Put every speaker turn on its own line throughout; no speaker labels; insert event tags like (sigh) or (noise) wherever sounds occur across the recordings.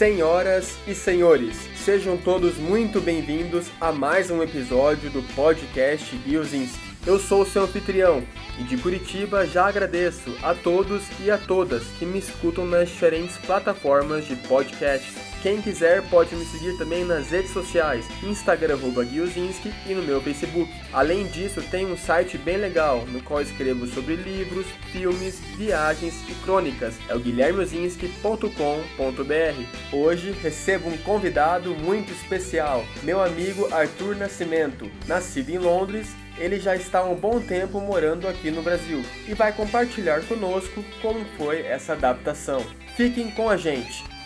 Senhoras e senhores, sejam todos muito bem-vindos a mais um episódio do podcast Gilzinski. Eu sou o seu anfitrião e de Curitiba já agradeço a todos e a todas que me escutam nas diferentes plataformas de podcasts. Quem quiser pode me seguir também nas redes sociais, Instagram Guilzinski e no meu Facebook. Além disso, tem um site bem legal no qual escrevo sobre livros, filmes, viagens e crônicas. É o guilhermeozinski.com.br. Hoje recebo um convidado muito especial, meu amigo Arthur Nascimento, nascido em Londres ele já está há um bom tempo morando aqui no Brasil e vai compartilhar conosco como foi essa adaptação. Fiquem com a gente!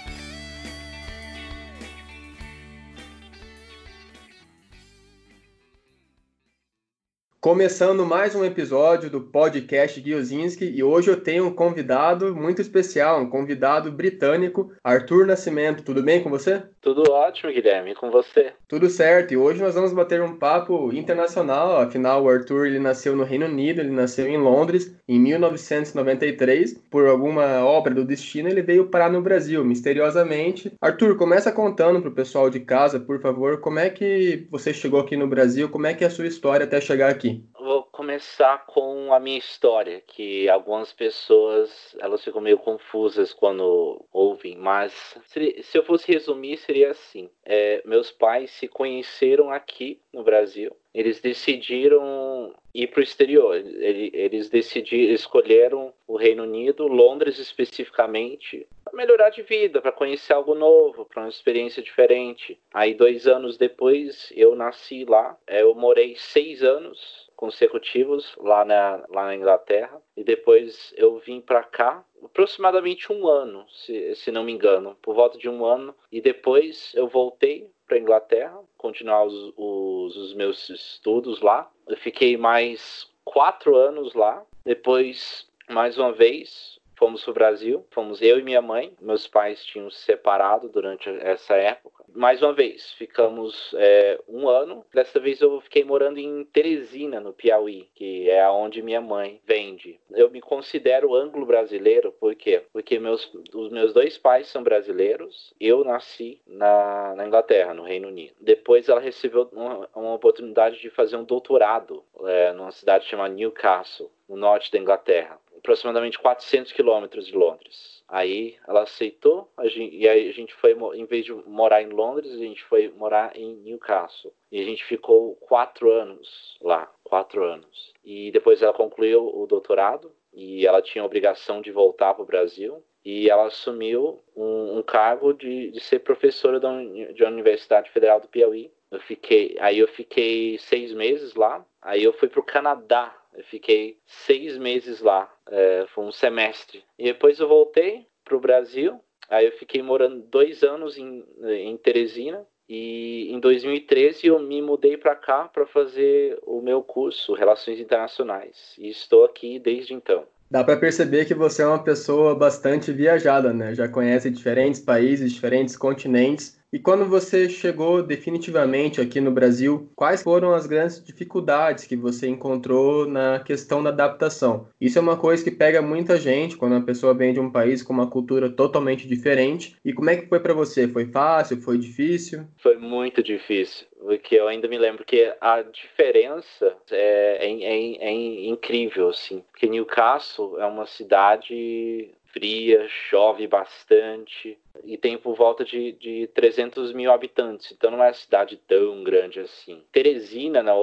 Começando mais um episódio do podcast Giozinski e hoje eu tenho um convidado muito especial, um convidado britânico, Arthur Nascimento. Tudo bem com você?
Tudo ótimo, Guilherme. E com você?
Tudo certo. E hoje nós vamos bater um papo internacional. Afinal, o Arthur ele nasceu no Reino Unido, ele nasceu em Londres em 1993. Por alguma obra do destino, ele veio parar no Brasil, misteriosamente. Arthur, começa contando para o pessoal de casa, por favor, como é que você chegou aqui no Brasil, como é que é a sua história até chegar aqui?
Vou começar com a minha história, que algumas pessoas elas ficam meio confusas quando ouvem, mas se, se eu fosse resumir seria assim: é, meus pais se conheceram aqui no Brasil, eles decidiram ir para o exterior, eles, decidiram, escolheram o Reino Unido, Londres especificamente, para melhorar de vida, para conhecer algo novo, para uma experiência diferente. Aí dois anos depois eu nasci lá, é, eu morei seis anos consecutivos lá na, lá na Inglaterra. E depois eu vim para cá, aproximadamente um ano, se, se não me engano, por volta de um ano. E depois eu voltei para Inglaterra, continuar os, os, os meus estudos lá. Eu fiquei mais quatro anos lá. Depois, mais uma vez, fomos para o Brasil. Fomos eu e minha mãe. Meus pais tinham se separado durante essa época mais uma vez, ficamos é, um ano. Dessa vez eu fiquei morando em Teresina, no Piauí, que é onde minha mãe vende. Eu me considero anglo-brasileiro, por quê? Porque meus, os meus dois pais são brasileiros. Eu nasci na, na Inglaterra, no Reino Unido. Depois ela recebeu uma, uma oportunidade de fazer um doutorado é, numa cidade chamada Newcastle, no norte da Inglaterra aproximadamente 400 quilômetros de Londres. Aí ela aceitou, gente, e aí a gente foi, em vez de morar em Londres, a gente foi morar em Newcastle. E a gente ficou quatro anos lá, quatro anos. E depois ela concluiu o doutorado e ela tinha a obrigação de voltar para o Brasil. E ela assumiu um, um cargo de, de ser professora da, de uma Universidade Federal do Piauí. Eu fiquei, aí eu fiquei seis meses lá. Aí eu fui para o Canadá eu fiquei seis meses lá, é, foi um semestre. E depois eu voltei para o Brasil, aí eu fiquei morando dois anos em, em Teresina. E em 2013 eu me mudei para cá para fazer o meu curso Relações Internacionais. E estou aqui desde então.
Dá para perceber que você é uma pessoa bastante viajada, né? Já conhece diferentes países, diferentes continentes e quando você chegou definitivamente aqui no Brasil, quais foram as grandes dificuldades que você encontrou na questão da adaptação? Isso é uma coisa que pega muita gente quando a pessoa vem de um país com uma cultura totalmente diferente. E como é que foi para você? Foi fácil? Foi difícil?
Foi muito difícil, porque eu ainda me lembro que a diferença é, é, é, é incrível, assim. Porque Newcastle é uma cidade fria, chove bastante e tem por volta de, de 300 mil habitantes, então não é uma cidade tão grande assim. Teresina, na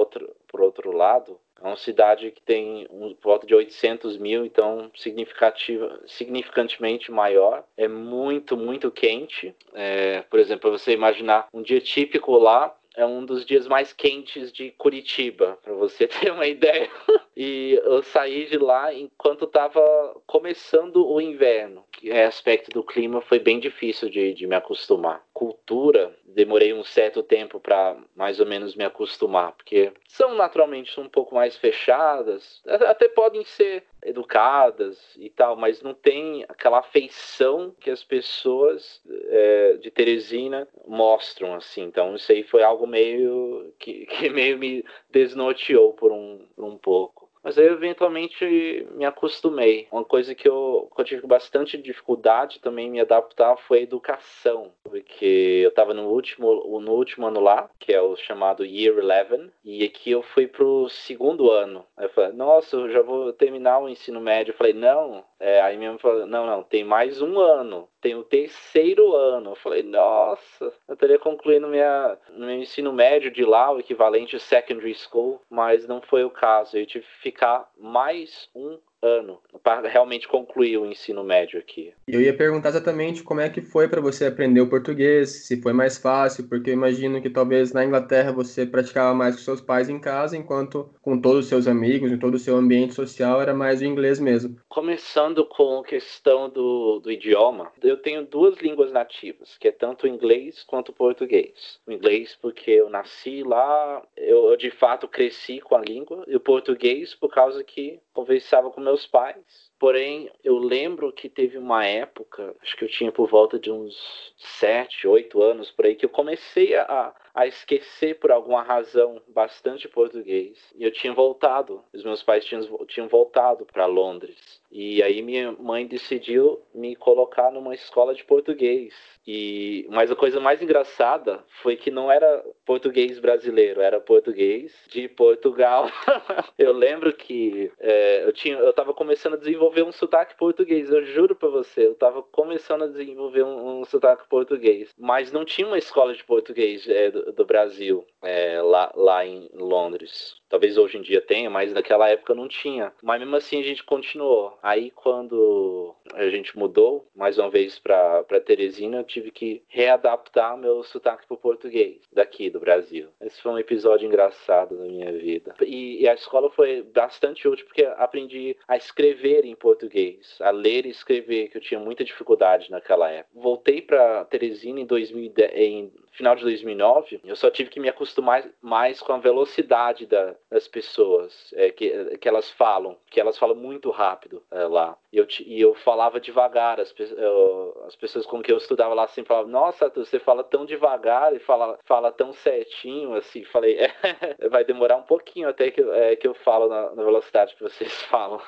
por outro lado, é uma cidade que tem um, por volta de 800 mil, então significativa, significantemente maior. É muito, muito quente. É, por exemplo, você imaginar um dia típico lá, é um dos dias mais quentes de Curitiba, para você (laughs) ter uma ideia. E eu saí de lá enquanto estava começando o inverno. É aspecto do clima foi bem difícil de, de me acostumar. Cultura, demorei um certo tempo para mais ou menos me acostumar, porque são naturalmente um pouco mais fechadas, até podem ser educadas e tal, mas não tem aquela afeição que as pessoas é, de Teresina mostram assim. Então isso aí foi algo meio que, (laughs) que meio me desnorteou por um, por um pouco. Mas aí eventualmente me acostumei. Uma coisa que eu, que eu tive bastante dificuldade também me adaptar foi a educação, porque eu estava no último, no último ano lá, que é o chamado Year 11, e aqui eu fui pro segundo ano. Aí eu falei, nossa, eu já vou terminar o ensino médio. Eu falei, não. É, aí minha mãe falou, não, não, tem mais um ano tem o terceiro ano. Eu falei, nossa, eu teria concluído minha, meu ensino médio de lá, o equivalente secondary school, mas não foi o caso. Eu tive que ficar mais um ano para realmente concluir o ensino médio aqui.
Eu ia perguntar exatamente como é que foi para você aprender o português, se foi mais fácil, porque eu imagino que talvez na Inglaterra você praticava mais com seus pais em casa, enquanto com todos os seus amigos, em todo o seu ambiente social era mais o inglês mesmo.
Começando com a questão do, do idioma, eu tenho duas línguas nativas, que é tanto o inglês quanto o português. O inglês porque eu nasci lá, eu, eu de fato cresci com a língua, e o português por causa que conversava com meus pais. Porém, eu lembro que teve uma época, acho que eu tinha por volta de uns 7, 8 anos por aí, que eu comecei a, a esquecer por alguma razão bastante português. E eu tinha voltado, os meus pais tinham, tinham voltado para Londres. E aí minha mãe decidiu me colocar numa escola de português. E mas a coisa mais engraçada foi que não era português brasileiro, era português de Portugal. (laughs) eu lembro que é, eu tinha, eu estava começando a desenvolver um sotaque português. Eu juro para você, eu estava começando a desenvolver um, um, sotaque português, mas não tinha uma escola de português é, do, Brasil é, lá lá em Londres. Talvez hoje em dia tenha, mas naquela época não tinha. Mas mesmo assim a gente continuou. Aí quando a gente mudou mais uma vez para Teresina, eu tive que readaptar meu sotaque para o português daqui do Brasil. Esse foi um episódio engraçado da minha vida. E, e, a escola foi bastante útil porque aprendi a escrever em português, a ler e escrever, que eu tinha muita dificuldade naquela época. Voltei para Teresina em 2010, em final de 2009, eu só tive que me acostumar mais com a velocidade da, das pessoas é, que, que elas falam, que elas falam muito rápido é, lá. E eu, e eu falava devagar, as, eu, as pessoas com quem eu estudava lá sempre falavam, nossa, você fala tão devagar e fala, fala tão certinho, assim. Falei, é, (laughs) vai demorar um pouquinho até que, é, que eu falo na, na velocidade que vocês (laughs) falam.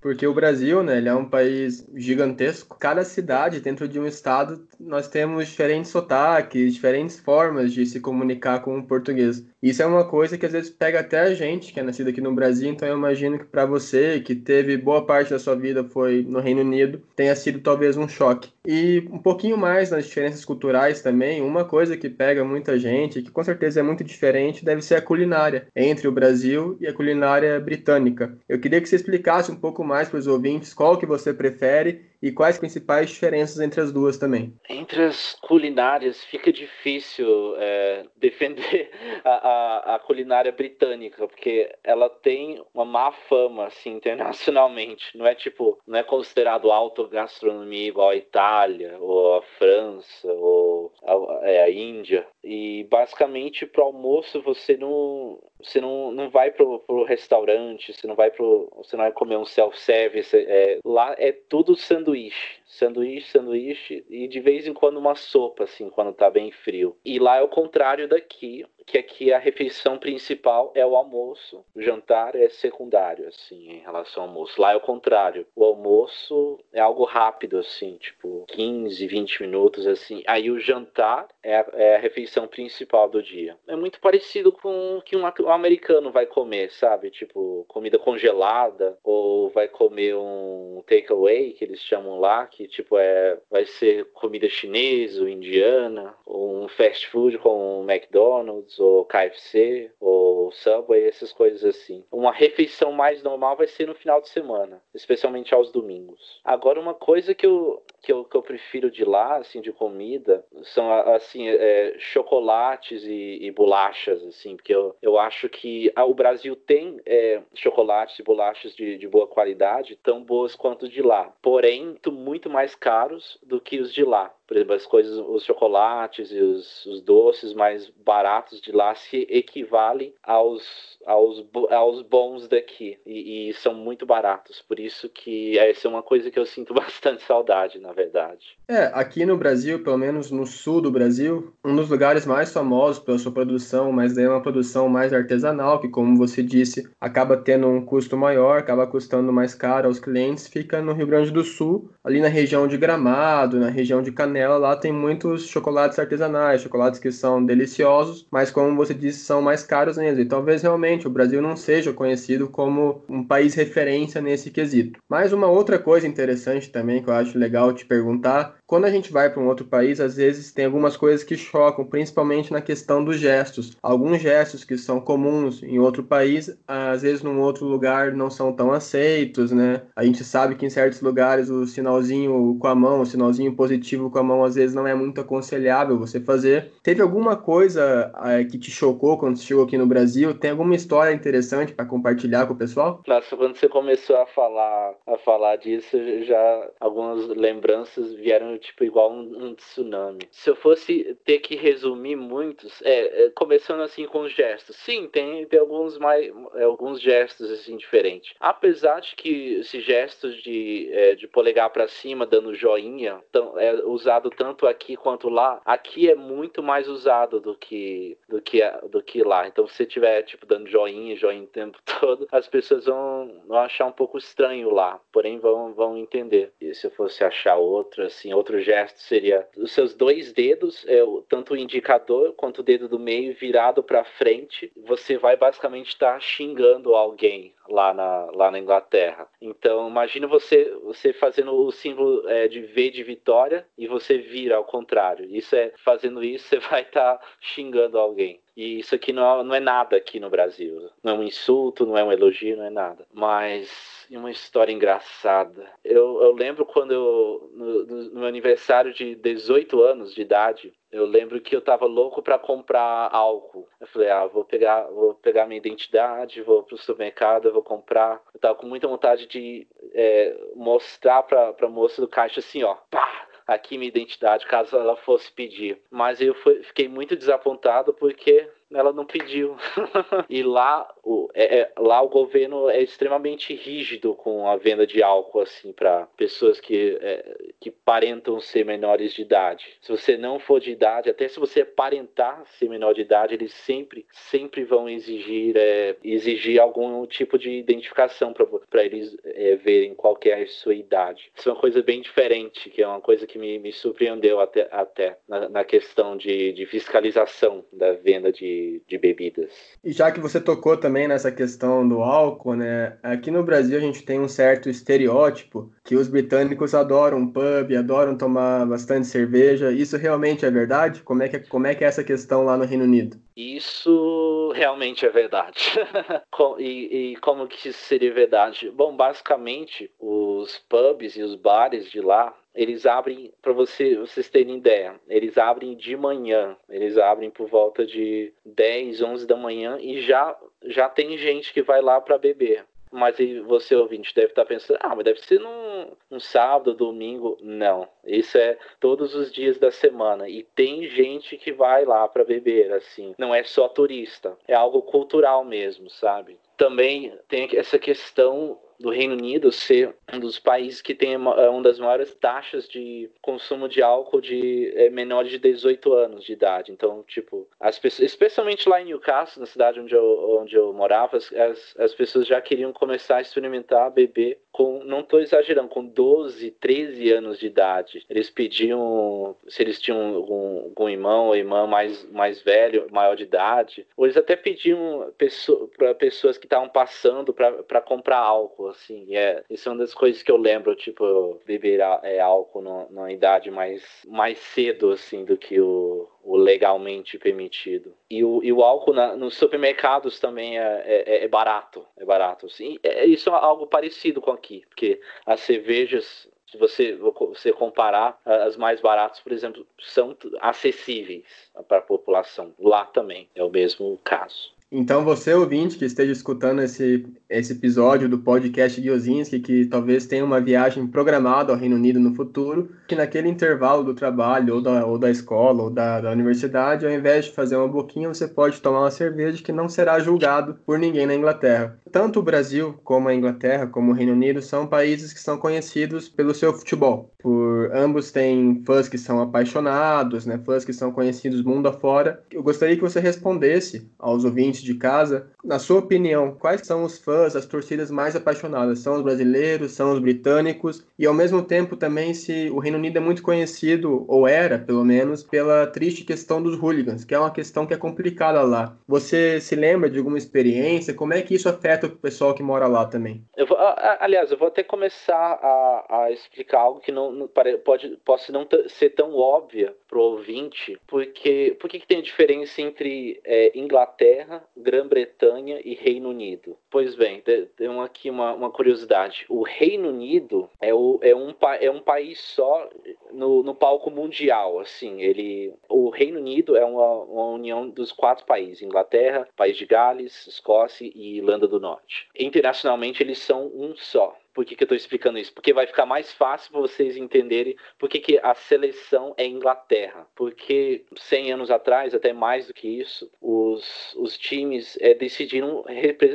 Porque o Brasil, né, ele é um país gigantesco. Cada cidade dentro de um estado, nós temos diferentes sotaques, diferentes diferentes formas de se comunicar com o português. Isso é uma coisa que às vezes pega até a gente, que é nascido aqui no Brasil, então eu imagino que para você, que teve boa parte da sua vida foi no Reino Unido, tenha sido talvez um choque. E um pouquinho mais nas diferenças culturais também, uma coisa que pega muita gente, que com certeza é muito diferente, deve ser a culinária entre o Brasil e a culinária britânica. Eu queria que você explicasse um pouco mais para os ouvintes qual que você prefere e quais principais diferenças entre as duas também.
Entre as culinárias fica difícil é, (laughs) defender a, a, a, culinária britânica, porque ela tem uma má fama assim, internacionalmente. Não é tipo, não é considerado alta gastronomia igual a Itália, ou a França, ou a, é, a Índia. E basicamente para almoço você não você não, não vai pro, pro restaurante, você não vai pro. Você não vai comer um self-service. É, lá é tudo sanduíche. Sanduíche, sanduíche e de vez em quando uma sopa, assim, quando tá bem frio. E lá é o contrário daqui que aqui a refeição principal é o almoço, o jantar é secundário, assim, em relação ao almoço. Lá é o contrário. O almoço é algo rápido, assim, tipo 15, 20 minutos, assim. Aí o jantar é a, é a refeição principal do dia. É muito parecido com o que um, americano vai comer, sabe? Tipo, comida congelada, ou vai comer um takeaway, que eles chamam lá, que tipo é vai ser comida chinesa ou indiana, ou um fast food como um McDonald's ou KFC, ou Subway, essas coisas assim. Uma refeição mais normal vai ser no final de semana, especialmente aos domingos. Agora, uma coisa que eu, que eu, que eu prefiro de lá, assim, de comida, são, assim, é, chocolates e, e, bolachas, assim, porque eu, eu acho que o Brasil tem é, chocolates e bolachas de, de boa qualidade, tão boas quanto de lá. Porém, muito mais caros do que os de lá. Por exemplo, as coisas, os chocolates e os, os doces mais baratos de lá se equivalem aos, aos, aos bons daqui. E, e, são muito baratos. Por isso que essa é uma coisa que eu sinto (laughs) bastante saudade, na verdade.
É, aqui no Brasil, pelo menos no sul do Brasil, um dos lugares mais famosos pela sua produção, mas é uma produção mais artesanal, que como você disse, acaba tendo um custo maior, acaba custando mais caro aos clientes, fica no Rio Grande do Sul, ali na região de Gramado, na região de Canela, ela lá tem muitos chocolates artesanais, chocolates que são deliciosos, mas como você disse, são mais caros mesmo. E talvez realmente o Brasil não seja conhecido como um país referência nesse quesito. Mas uma outra coisa interessante também que eu acho legal te perguntar quando a gente vai para um outro país, às vezes tem algumas coisas que chocam, principalmente na questão dos gestos. Alguns gestos que são comuns em outro país, às vezes num outro lugar não são tão aceitos, né? A gente sabe que em certos lugares o sinalzinho com a mão, o sinalzinho positivo com a mão, às vezes não é muito aconselhável você fazer. Teve alguma coisa é, que te chocou quando você chegou aqui no Brasil? Tem alguma história interessante para compartilhar com o pessoal?
Nossa, quando você começou a falar, a falar disso, já algumas lembranças vieram tipo, igual um, um, tsunami. Se eu fosse ter que resumir muitos, é, é, começando assim com os gestos. Sim, tem, tem alguns mais, alguns gestos assim diferentes. Apesar de que esses gestos de, é, de polegar para cima, dando joinha, tão, é usado tanto aqui quanto lá. Aqui é muito mais usado do que do que do que lá. Então, se você tiver tipo dando joinha, joinha o tempo (laughs) todo, as pessoas vão, vão achar um pouco estranho lá, porém vão vão entender. E se eu fosse achar outro assim, outro outro gesto seria os seus dois dedos, é, tanto o indicador quanto o dedo do meio virado para frente. Você vai basicamente estar tá xingando alguém lá na, lá na Inglaterra. Então, imagina você você fazendo o símbolo é, de V de vitória e você vira ao contrário. Isso é fazendo isso (laughs) você vai estar tá xingando alguém. E isso aqui não, é, não é nada aqui no Brasil. Não é um insulto, não é um elogio, não é nada. Mas uma história engraçada. Eu, eu lembro quando eu, no, no meu aniversário de 18 anos de idade, eu lembro que eu tava louco para comprar álcool. Eu falei, ah, vou pegar, vou pegar minha identidade, vou pro supermercado, vou comprar. Eu tava com muita vontade de é, mostrar pra, pra moça do caixa assim, ó, pá, aqui minha identidade, caso ela fosse pedir. Mas eu fui, fiquei muito desapontado porque ela não pediu. (laughs) e lá o, é, é, lá o governo é extremamente rígido com a venda de álcool assim para pessoas que, é, que parentam ser menores de idade. Se você não for de idade, até se você aparentar ser menor de idade, eles sempre sempre vão exigir é, exigir algum tipo de identificação para eles é, verem qual é a sua idade. Isso é uma coisa bem diferente, que é uma coisa que me, me surpreendeu até, até na, na questão de, de fiscalização da venda de de, bebidas.
E já que você tocou também nessa questão do álcool, né? Aqui no Brasil a gente tem um certo estereótipo que os britânicos adoram pub, adoram tomar bastante cerveja. Isso realmente é verdade? Como é que, como é, que é essa questão lá no Reino Unido?
Isso realmente é verdade. (laughs) e, e, como que isso seria verdade? Bom, basicamente, os pubs e os bares de lá, eles abrem, para você, vocês terem ideia, eles abrem de manhã, eles abrem por volta de 10, 11 da manhã e já, já tem gente que vai lá para beber. Mas você, ouvinte, deve estar tá pensando, ah, mas deve ser num, num sábado, domingo. Não, isso é todos os dias da semana. E tem gente que vai lá para beber, assim. Não é só turista, é algo cultural mesmo, sabe? Também tem essa questão do Reino Unido ser um dos países que tem uma, uma das maiores taxas de consumo de álcool de é, menores de 18 anos de idade. Então, tipo, as pessoas, especialmente lá em Newcastle, na cidade onde eu, onde eu morava, as, as pessoas já queriam começar a experimentar beber com, não estou exagerando, com 12, 13 anos de idade. Eles pediam se eles tinham algum, algum irmão ou irmã mais, mais velho, maior de idade, ou eles até pediam pessoa, para pessoas que estavam passando para comprar álcool assim. É, isso é uma das coisas que eu lembro, tipo, beber é, álcool no, numa idade mais, mais cedo, assim, do que o, o legalmente permitido. E o, e o álcool na, nos supermercados também é, é, é, barato, é barato. Assim. É, isso é algo parecido com aqui, porque as cervejas se você, você comparar, as mais baratas, por exemplo, são acessíveis para a população. Lá também é o mesmo caso.
Então, você, ouvinte, que esteja escutando esse, esse episódio do podcast Giozinski, que talvez tenha uma viagem programada ao Reino Unido no futuro, que naquele intervalo do trabalho, ou da, ou da escola, ou da, da universidade, ao invés de fazer uma boquinha, você pode tomar uma cerveja que não será julgado por ninguém na Inglaterra. Tanto o Brasil, como a Inglaterra, como o Reino Unido, são países que são conhecidos pelo seu futebol. Por ambos têm fãs que são apaixonados, né, fãs que são conhecidos mundo afora. Eu gostaria que você respondesse aos ouvintes de casa, na sua opinião, quais são os fãs, as torcidas mais apaixonadas? São os brasileiros, são os britânicos? E ao mesmo tempo também se o Reino Unido é muito conhecido, ou era pelo menos, pela triste questão dos hooligans, que é uma questão que é complicada lá. Você se lembra de alguma experiência? Como é que isso afeta o pessoal que mora lá também?
Eu vou, aliás, eu vou até começar a, a explicar algo que não, não pode, possa não ser tão óbvia para o ouvinte, porque por que tem diferença entre é, Inglaterra Grã-Bretanha e Reino Unido. Pois bem, tem aqui uma, uma curiosidade. O Reino Unido é, o, é, um, é um país só no, no palco mundial. Assim, ele, o Reino Unido é uma, uma união dos quatro países: Inglaterra, País de Gales, Escócia e Irlanda do Norte. Internacionalmente, eles são um só. Por que, que eu estou explicando isso? Porque vai ficar mais fácil para vocês entenderem por que, que a seleção é Inglaterra. Porque 100 anos atrás, até mais do que isso, os, os times é, decidiram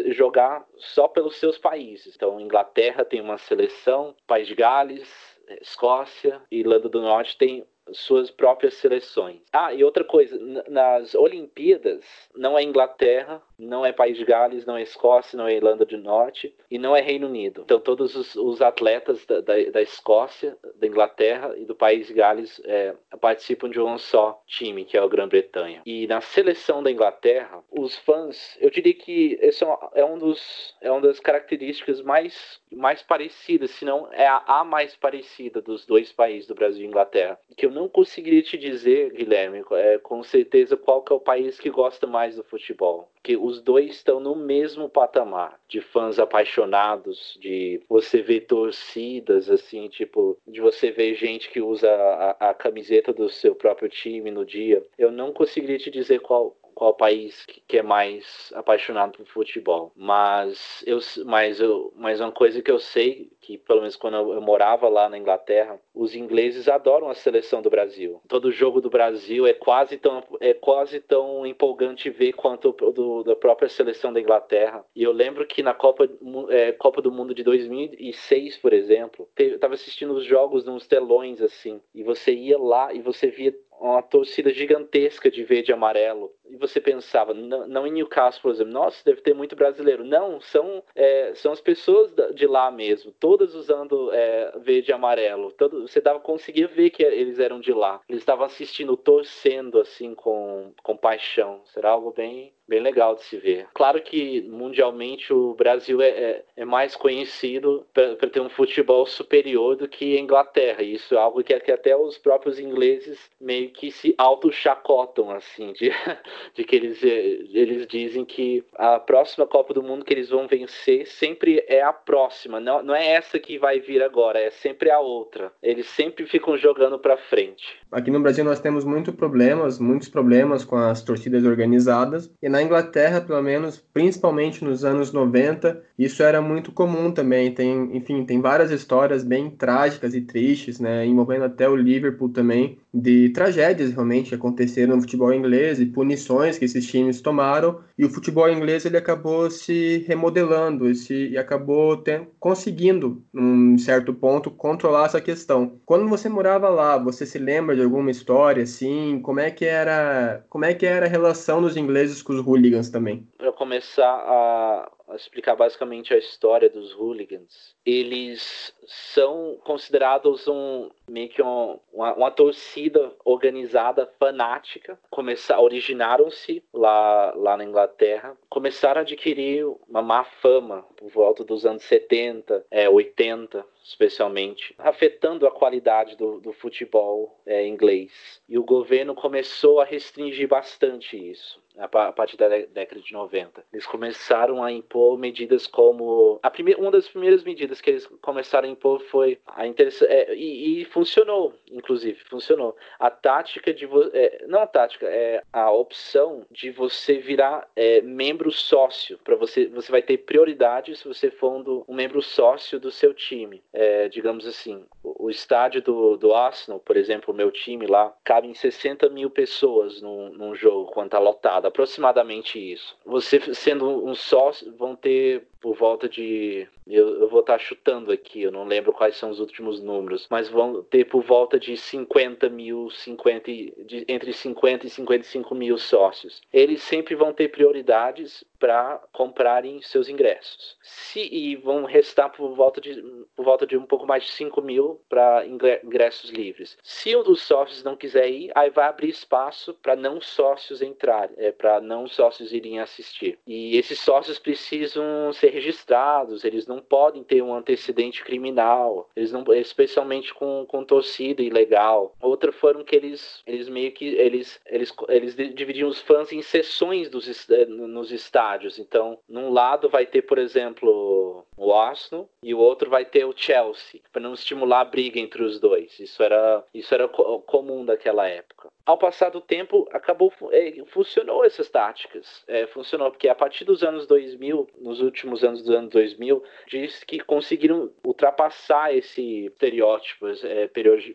jogar só pelos seus países. Então, Inglaterra tem uma seleção, País de Gales, Escócia Irlanda do Norte tem suas próprias seleções. Ah, e outra coisa, nas Olimpíadas não é Inglaterra, não é País de Gales, não é Escócia, não é Irlanda do Norte e não é Reino Unido. Então todos os, os atletas da, da, da, Escócia, da Inglaterra e do País de Gales é, participam de um só time, que é o Grã-Bretanha. E na seleção da Inglaterra, os fãs, eu diria que esse é um dos é uma das características mais mais parecidas, se não é a, a mais parecida dos dois países, do Brasil e Inglaterra, que eu não conseguiria te dizer, Guilherme, é, com certeza qual que é o país que gosta mais do futebol que os dois estão no mesmo patamar de fãs apaixonados, de você ver torcidas, assim, tipo, de você ver gente que usa a, a camiseta do seu próprio time no dia. Eu não conseguiria te dizer qual, qual país que é mais apaixonado por futebol. Mas eu, mas eu, mas uma coisa que eu sei que pelo menos quando eu, morava lá na Inglaterra, os ingleses adoram a seleção do Brasil. Todo jogo do Brasil é quase tão é quase tão empolgante ver quanto do, da própria seleção da Inglaterra. E eu lembro que na Copa é, Copa do Mundo de 2006, por exemplo, eu estava assistindo os jogos nos telões assim, e você ia lá e você via uma torcida gigantesca de verde e amarelo. E você pensava, não, não em Newcastle, por exemplo, nossa, deve ter muito brasileiro. Não, são, é, são as pessoas de lá mesmo, todas usando é, verde e amarelo. Todo, você dava, conseguia ver que eles eram de lá. Eles estavam assistindo, torcendo assim com, com paixão. Será algo bem, bem legal de se ver. Claro que mundialmente o Brasil é, é, é mais conhecido para ter um futebol superior do que a Inglaterra. Isso é algo que, que até os próprios ingleses meio que se auto-chacotam, assim, de, (laughs) de que eles, eles dizem que a próxima Copa do Mundo que eles vão vencer sempre é a próxima. Não, não é essa que vai vir agora, é sempre a outra. Eles sempre ficam jogando para frente.
Aqui no Brasil nós temos muitos problemas, muitos problemas com as torcidas organizadas. E na Inglaterra, pelo menos, principalmente nos anos 90, isso era muito comum também. Tem, enfim, tem várias histórias bem trágicas e tristes, né, envolvendo até o Liverpool também, de tragédias realmente que aconteceram no futebol inglês e punições que esses times tomaram. E o futebol inglês ele acabou se remodelando esse, e acabou ter, conseguindo, num certo ponto, controlar essa questão. Quando você morava lá, você se lembra de alguma história assim? Como é que era, como é que era a relação dos ingleses com os hooligans também?
Para começar a explicar basicamente a história dos hooligans. Eles são considerados um meio que um, uma, uma, torcida organizada fanática. Começar, originaram-se lá, lá na Inglaterra, começaram a adquirir uma má fama por volta dos anos 70, é, 80, especialmente, afetando a qualidade do, do futebol é, inglês. E o governo começou a restringir bastante isso. A partir da década de 90. Eles começaram a impor medidas como. A primeira, uma das primeiras medidas que eles começaram a impor foi a interessa... É, e, e, funcionou, inclusive, funcionou. A tática de. É, não a tática, é a opção de você virar é, membro sócio. para você, você vai ter prioridade se você for um, um membro sócio do seu time. É, digamos assim, o, o estádio do, do Arsenal, por exemplo, o meu time lá, cabe em 60 mil pessoas num, num jogo quando tá lotado, aproximadamente isso. Você sendo um sócio, vão ter por volta de. Eu, eu vou estar tá chutando aqui, eu não lembro quais são os últimos números, mas vão ter por volta de 50 mil, 50, de, entre 50 e 55 mil sócios. Eles sempre vão ter prioridades para comprarem seus ingressos. Se, e vão restar por volta de, por volta de um pouco mais de 5 mil para ingressos livres. Se um dos sócios não quiser ir, aí vai abrir espaço para não sócios entrarem, é, para não sócios irem assistir. E esses sócios precisam ser registrados, eles não podem ter um antecedente criminal, eles não, especialmente com, com torcida ilegal. Outra foram que eles, eles meio que eles, eles, eles dividiam os fãs em seções dos, eh, nos estádios. Então, num lado vai ter, por exemplo, o Arsenal e o outro vai ter o Chelsea, para não estimular a briga entre os dois. Isso era, isso era comum daquela época ao passar do tempo, acabou é, funcionou essas táticas. É, funcionou porque a partir dos anos 2000, nos últimos anos dos anos 2000, diz que conseguiram ultrapassar esse estereótipo é,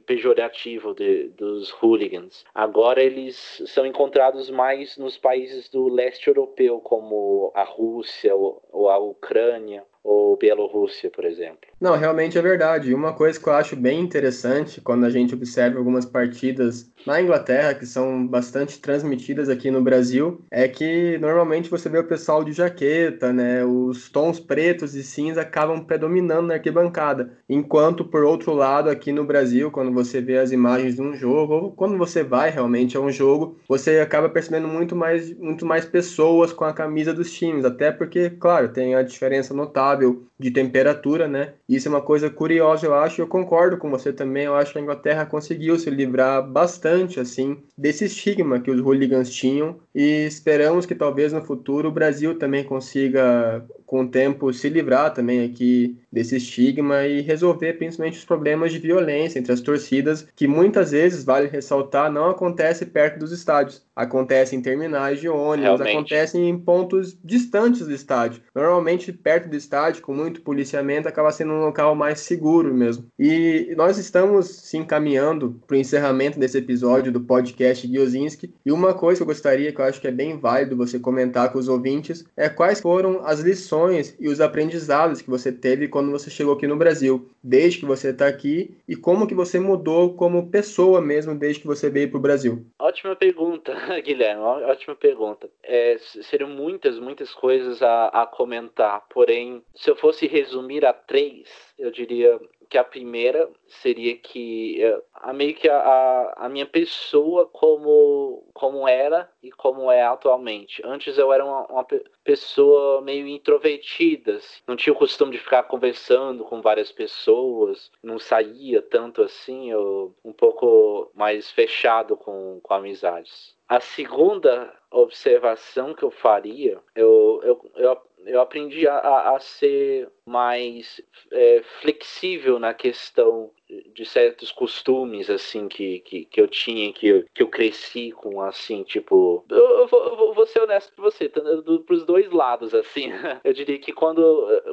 pejorativo de, dos hooligans. Agora eles são encontrados mais nos países do leste europeu, como a Rússia ou, ou a Ucrânia ou Bielorrússia, por exemplo.
Não, realmente é verdade. Uma coisa que eu acho bem interessante quando a gente observa algumas partidas na Inglaterra, que são bastante transmitidas aqui no Brasil, é que normalmente você vê o pessoal de jaqueta, né? Os tons pretos e cinza acabam predominando na arquibancada. Enquanto, por outro lado, aqui no Brasil, quando você vê as imagens de um jogo, ou quando você vai realmente a um jogo, você acaba percebendo muito mais, muito mais pessoas com a camisa dos times. Até porque, claro, tem a diferença notável de temperatura, né? Isso é uma coisa curiosa, eu acho, eu concordo com você também, eu acho que a Inglaterra conseguiu se livrar bastante, assim, desse estigma que os hooligans tinham e esperamos que talvez no futuro o Brasil também consiga com o tempo se livrar também aqui desse estigma e resolver principalmente os problemas de violência entre as torcidas, que muitas vezes, vale ressaltar, não acontece perto dos estádios. Acontece em terminais de ônibus, Realmente. acontece em pontos distantes do estádio. Normalmente perto do estádio, com muito policiamento, acaba sendo um local mais seguro mesmo. E nós estamos se encaminhando para o encerramento desse episódio do podcast Giozinski. E uma coisa que eu gostaria, que eu acho que é bem válido você comentar com os ouvintes, é quais foram as lições e os aprendizados que você teve quando você chegou aqui no Brasil, desde que você está aqui e como que você mudou como pessoa mesmo desde que você veio para o Brasil?
Ótima pergunta, (laughs) Guilherme, ótima pergunta. É, seriam muitas, muitas coisas a, a comentar, porém, se eu fosse resumir a três, eu diria que a primeira seria que é, a meio que a, a minha pessoa como como era e como é atualmente. Antes eu era uma, uma pessoa meio introvertida, assim, não tinha o costume de ficar conversando com várias pessoas, não saía tanto assim, eu um pouco mais fechado com, com amizades. A segunda observação que eu faria, eu, eu, eu eu aprendi a, a ser mais é, flexível na questão de certos costumes assim que, que, que eu tinha que eu, que eu cresci com assim tipo eu, vou, vou, ser honesto com você do, pros dois lados assim (laughs) eu diria que quando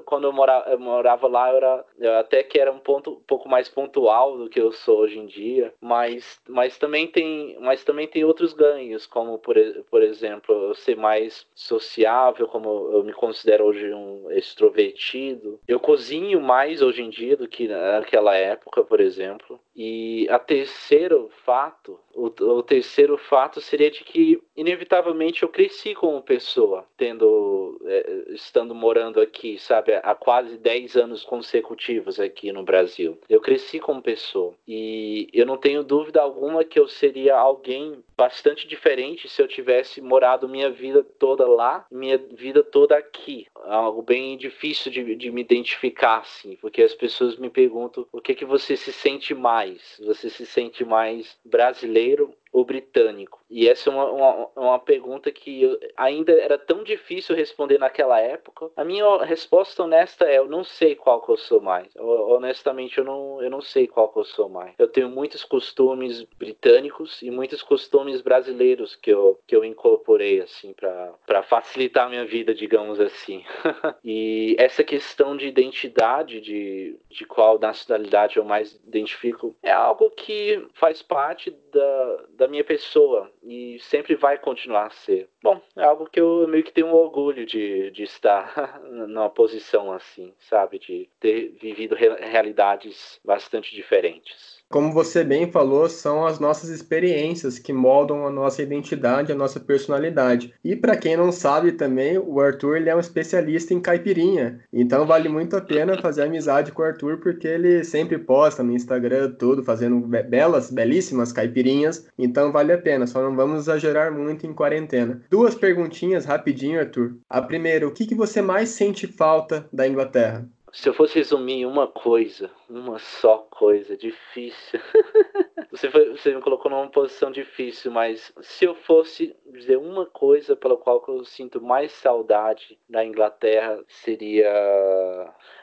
quando eu morava, eu morava lá eu era eu até que era um ponto um pouco mais pontual do que eu sou hoje em dia mas mas também tem mas também tem outros ganhos como por, por exemplo eu ser mais sociável como eu me considero hoje um extrovertido eu cozinho mais hoje em dia do que naquela época por exemplo. E a terceiro fato, o, o, terceiro fato seria de que inevitavelmente eu cresci como pessoa, tendo é, estando morando aqui, sabe, há quase 10 anos consecutivos aqui no Brasil. Eu cresci como pessoa e eu não tenho dúvida alguma que eu seria alguém bastante diferente se eu tivesse morado minha vida toda lá, minha vida toda aqui. Algo bem difícil de, de me identificar, assim, porque as pessoas me perguntam o que que você se sente mais? Você se sente mais brasileiro ou britânico? E essa é uma, uma, uma pergunta que eu, ainda era tão difícil responder naquela época. A minha resposta honesta é: eu não sei qual que eu sou mais. Honestamente, eu não, eu não sei qual que eu sou mais. Eu tenho muitos costumes britânicos e muitos costumes brasileiros que eu, que eu incorporei, assim, para facilitar a minha vida, digamos assim. (laughs) e essa questão de identidade, de, de qual nacionalidade eu mais identifico, é algo que faz parte da, da minha pessoa e sempre vai continuar a ser. Bom, é algo que eu meio que tenho orgulho de, de estar (laughs) numa posição assim, sabe? De ter vivido realidades bastante diferentes.
Como você bem falou, são as nossas experiências que moldam a nossa identidade, a nossa personalidade. E para quem não sabe também, o Arthur ele é um especialista em caipirinha. Então vale muito a pena fazer amizade com o Arthur porque ele sempre posta no Instagram tudo fazendo belas, belíssimas caipirinhas. Então vale a pena, só não vamos exagerar muito em quarentena. Duas perguntinhas rapidinho, Arthur. A primeira, o que, que você mais sente falta da Inglaterra?
Se eu fosse resumir uma coisa, uma só coisa, difícil. (laughs) você, foi, você me colocou numa posição difícil, mas se eu fosse dizer uma coisa pela qual eu sinto mais saudade da Inglaterra, seria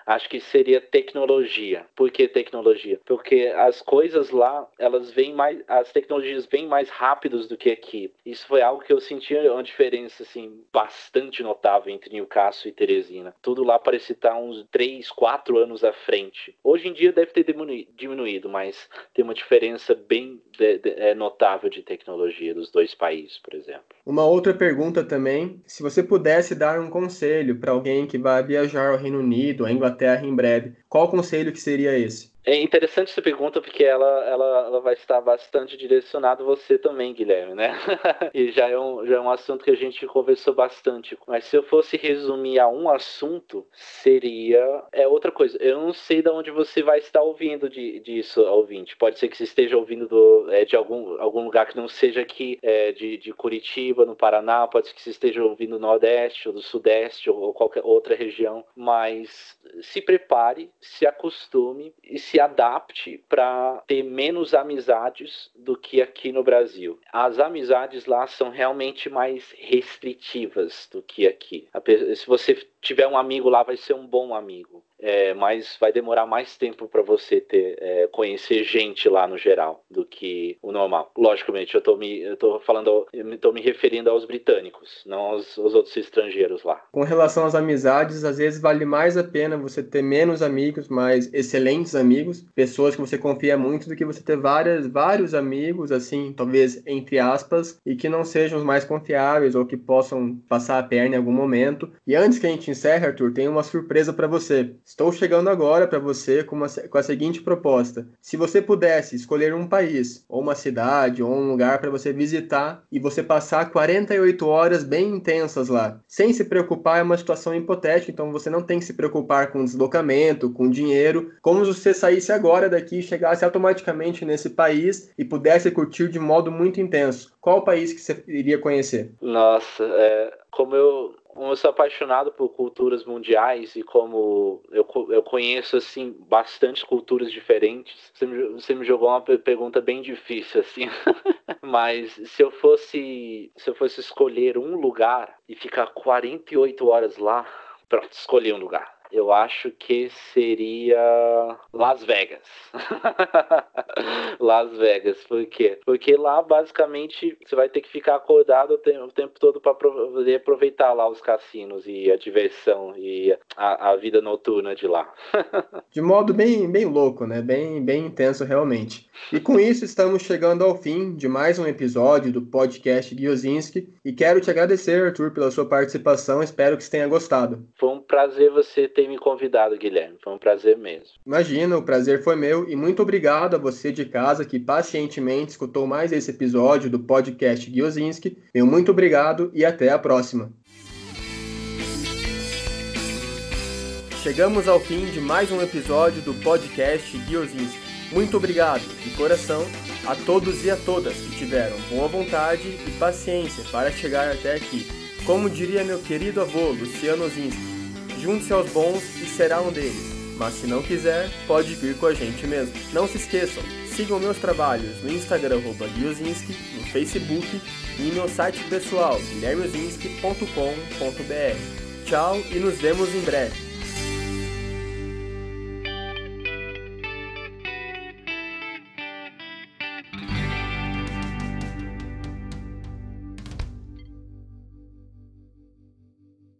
acho que seria tecnologia. Por que tecnologia? Porque as coisas lá, elas vêm mais, as tecnologias vêm mais rápidos do que aqui. Isso foi algo que eu senti uma diferença assim bastante notável entre Newcastle e Teresina. Tudo lá parecia estar uns 3, 4 anos à frente. Hoje em dia deve ter diminuído, mas tem uma diferença bem de, de, é, notável de tecnologia dos dois países, por exemplo.
Uma outra pergunta também, se você pudesse dar um conselho para alguém que vai viajar ao Reino Unido, à Inglaterra em breve, qual conselho que seria esse?
É interessante essa pergunta porque ela, ela, ela vai estar bastante direcionada a você também, Guilherme, né? (laughs) e já é, um, já é um assunto que a gente conversou bastante. Mas se eu fosse resumir a um assunto, seria é outra coisa. Eu não sei de onde você vai estar ouvindo de, disso, ouvinte. Pode ser que você esteja ouvindo do, é, de algum, algum lugar que não seja aqui é, de, de Curitiba, no Paraná. Pode ser que você esteja ouvindo do Nordeste ou do Sudeste ou qualquer outra região. Mas se prepare, se acostume e se se adapte para ter menos amizades do que aqui no Brasil. As amizades lá são realmente mais restritivas do que aqui. Se você tiver um amigo lá, vai ser um bom amigo é, mas vai demorar mais tempo para você ter é, conhecer gente lá no geral do que o normal. Logicamente, eu tô me, eu tô falando, eu tô me referindo aos britânicos, não aos, aos, outros estrangeiros lá.
Com relação às amizades, às vezes vale mais a pena você ter menos amigos, mas excelentes amigos, pessoas que você confia muito, do que você ter várias, vários amigos, assim, talvez entre aspas, e que não sejam os mais confiáveis ou que possam passar a perna em algum momento. E antes que a gente encerre, Arthur, tem uma surpresa para você. Estou chegando agora para você com, uma, com a seguinte proposta: se você pudesse escolher um país, ou uma cidade, ou um lugar para você visitar e você passar 48 horas bem intensas lá, sem se preocupar, é uma situação hipotética, então você não tem que se preocupar com deslocamento, com dinheiro, como se você saísse agora daqui, chegasse automaticamente nesse país e pudesse curtir de modo muito intenso. Qual país que você iria conhecer?
Nossa, é, como eu eu sou apaixonado por culturas mundiais e como eu, eu conheço assim bastante culturas diferentes, você me, você me jogou uma pergunta bem difícil assim. (laughs) Mas se eu fosse se eu fosse escolher um lugar e ficar 48 horas lá, pronto, escolhi um lugar eu acho que seria Las Vegas. (laughs) Las Vegas, por quê? Porque lá basicamente você vai ter que ficar acordado o tempo, o tempo todo para poder aproveitar lá os cassinos e a diversão e a, a vida noturna de lá. (laughs)
de modo bem, bem louco, né? Bem, bem intenso realmente. E com isso estamos chegando ao fim de mais um episódio do podcast Giozinski e quero te agradecer, Arthur, pela sua participação. Espero que você tenha gostado.
Foi um prazer você ter me convidado, Guilherme. Foi um prazer mesmo.
Imagina, o prazer foi meu e muito obrigado a você de casa que pacientemente escutou mais esse episódio do podcast Giozinski. Meu muito obrigado e até a próxima. Chegamos ao fim de mais um episódio do podcast Giozinski. Muito obrigado, de coração, a todos e a todas que tiveram boa vontade e paciência para chegar até aqui. Como diria meu querido avô Luciano Zinski, junte-se aos bons e será um deles. mas se não quiser, pode vir com a gente mesmo. Não se esqueçam, sigam meus trabalhos no Instagram Guilzinski, no Facebook e em meu site pessoal guilhermeozinski.com.br. Tchau e nos vemos em breve.